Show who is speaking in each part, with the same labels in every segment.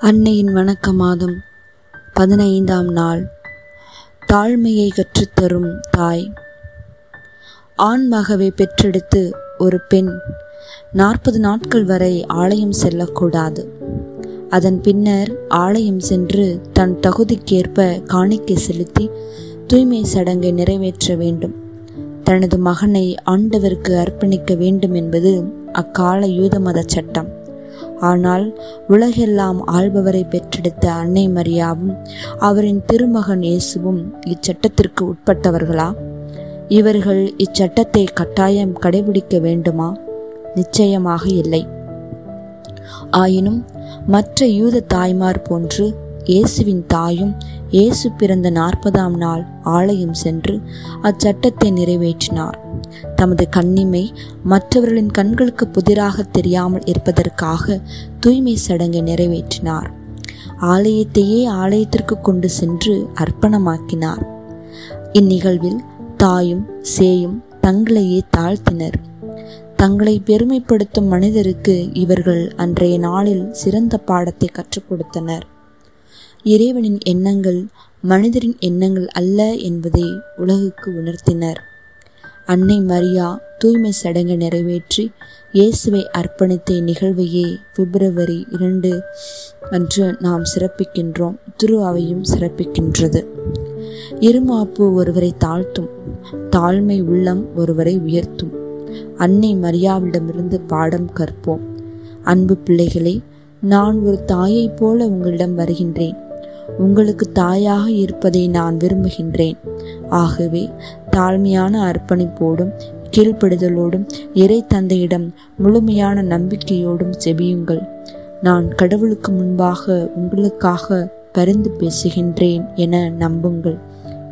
Speaker 1: அன்னையின் வணக்க மாதம் பதினைந்தாம் நாள். தாழ்மையை கற்றுத்தரும் தாய். ஆண்மகவை பெற்றெடுத்து ஒரு பெண் நாற்பது நாட்கள் வரை ஆலயம் செல்லக்கூடாது. அதன் பின்னர் ஆலயம் சென்று தன் தகுதிக்கேற்ப காணிக்கை செலுத்தி தூய்மை சடங்கை நிறைவேற்ற வேண்டும். தனது மகனை ஆண்டவருக்கு அர்ப்பணிக்க வேண்டும் என்பது அக்கால யூத மத சட்டம். ஆனால் உலகெல்லாம் ஆள்பவரை பெற்றெடுத்த அன்னை மரியாவும் அவரின் திருமகன் இயேசுவும் இச்சட்டத்திற்கு உட்பட்டவர்களா? இவர்கள் இச்சட்டத்தை கட்டாயம் கடைபிடிக்க வேண்டுமா? நிச்சயமாக இல்லை. ஆயினும் மற்ற யூத தாய்மார் போன்று இயேசுவின் தாயும் இயேசு பிறந்த நாற்பதாம் நாள் ஆலயம் சென்று அச்சட்டத்தை நிறைவேற்றினார். தமது கண்ணிமை மற்றவர்களின் கண்களுக்கு புதிராக தெரியாமல் இருப்பதற்காக தூய்மை சடங்கை நிறைவேற்றினார். ஆலயத்தையே ஆலயத்திற்கு கொண்டு சென்று அர்ப்பணமாக்கினார். இந்நிகழ்வில் தாயும் சேயும் தங்களையே தாழ்த்தினர். தங்களை பெருமைப்படுத்தும் மனிதருக்கு இவர்கள் அன்றைய நாளில் சிறந்த பாடத்தை கற்றுக் கொடுத்தனர். இறைவனின் எண்ணங்கள் மனிதரின் எண்ணங்கள் அல்ல என்பதை உலகுக்கு உணர்த்தினர். அன்னை மரியா தூய்மை சடங்கை நிறைவேற்றி இயேசுவை அர்ப்பணித்த நிகழ்வையே பிப்ரவரி இரண்டு அன்று நாம் சிறப்பிக்கின்றோம். திரு அவையும் சிறப்பிக்கின்றது. இருமாப்பு ஒருவரை தாழ்த்தும் தாழ்மை உள்ளம் ஒருவரை உயர்த்தும். அன்னை மரியாவிடமிருந்து பாடம் கற்போம். அன்பு பிள்ளைகளே நான் ஒரு தாயைப் போல உங்களிடம் வருகின்றேன். உங்களுக்கு தாயாக இருப்பதை நான் விரும்புகின்றேன். ஆகவே தாழ்மையான அர்ப்பணிப்போடும் கீழ்ப்படுதலோடும் இறை தந்தையிடம் முழுமையான நம்பிக்கையோடும் செபியுங்கள். நான் கடவுளுக்கு முன்பாக உங்களுக்காக பரிந்து பேசுகின்றேன் என நம்புங்கள்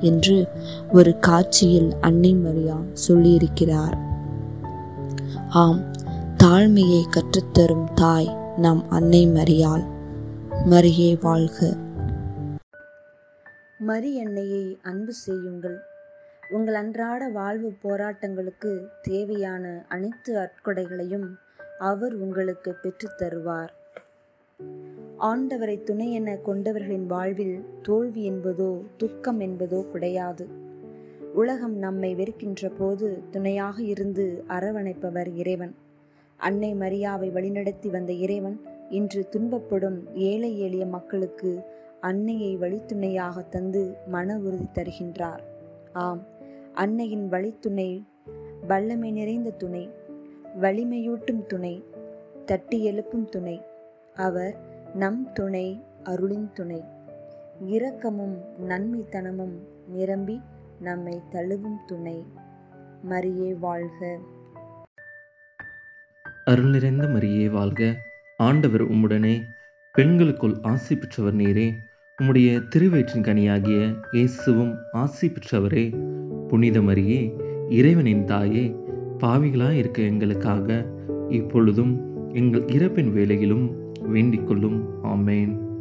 Speaker 1: என்று ஒரு காட்சியில் அன்னை மரியா சொல்லியிருக்கிறார். ஆம் தாழ்மையை கற்றுத்தரும் தாய் நம் அன்னை மரியாள். மரியே வாழ்க. மரி எண்ணெயை அன்பு செய்யுங்கள். உங்கள் அன்றாட வாழ்வு போராட்டங்களுக்கு தேவையான அனைத்து அற்கொடைகளையும் அவர் உங்களுக்கு பெற்றுத்தருவார் ஆண்டவரை துணை என கொண்டவர்களின் வாழ்வில் தோல்வி என்பதோ துக்கம் என்பதோ கிடையாது. உலகம் நம்மை வெறுக்கின்ற போது துணையாக இருந்து அரவணைப்பவர் இறைவன். அன்னை மரியாவை வழிநடத்தி வந்த இறைவன் இன்று துன்பப்படும் ஏழை எளிய மக்களுக்கு அன்னையை வழித்துணையாக தந்து மன உறுதி தருகின்றார். ஆம் அன்னையின் வழித்துணை வல்லமை நிறைந்த துணை வலிமையூட்டும் துணை தட்டி எழுப்பும் துணை. அவர் நம் துணை அருளின் துணை. இரக்கமும் நன்மைத்தனமும் நிரம்பி நம்மை தழுவும் துணை. மரியே வாழ்க.
Speaker 2: அருள் நிறைந்த மரியே வாழ்க. ஆண்டவர் உம்முடனே பெண்களுக்குள் ஆசி பெற்றவர் நீரே. உம்முடைய திருவயிற்றின் கனியாகிய இயேசுவும் ஆசி பெற்றவரே புனிதமரியே இறைவனின் தாயே பாவிகளாக இருக்க எங்களுக்காக இப்பொழுதும் எங்கள் இறப்பின் வேலையிலும் வேண்டிக் கொள்ளும் ஆமேன்.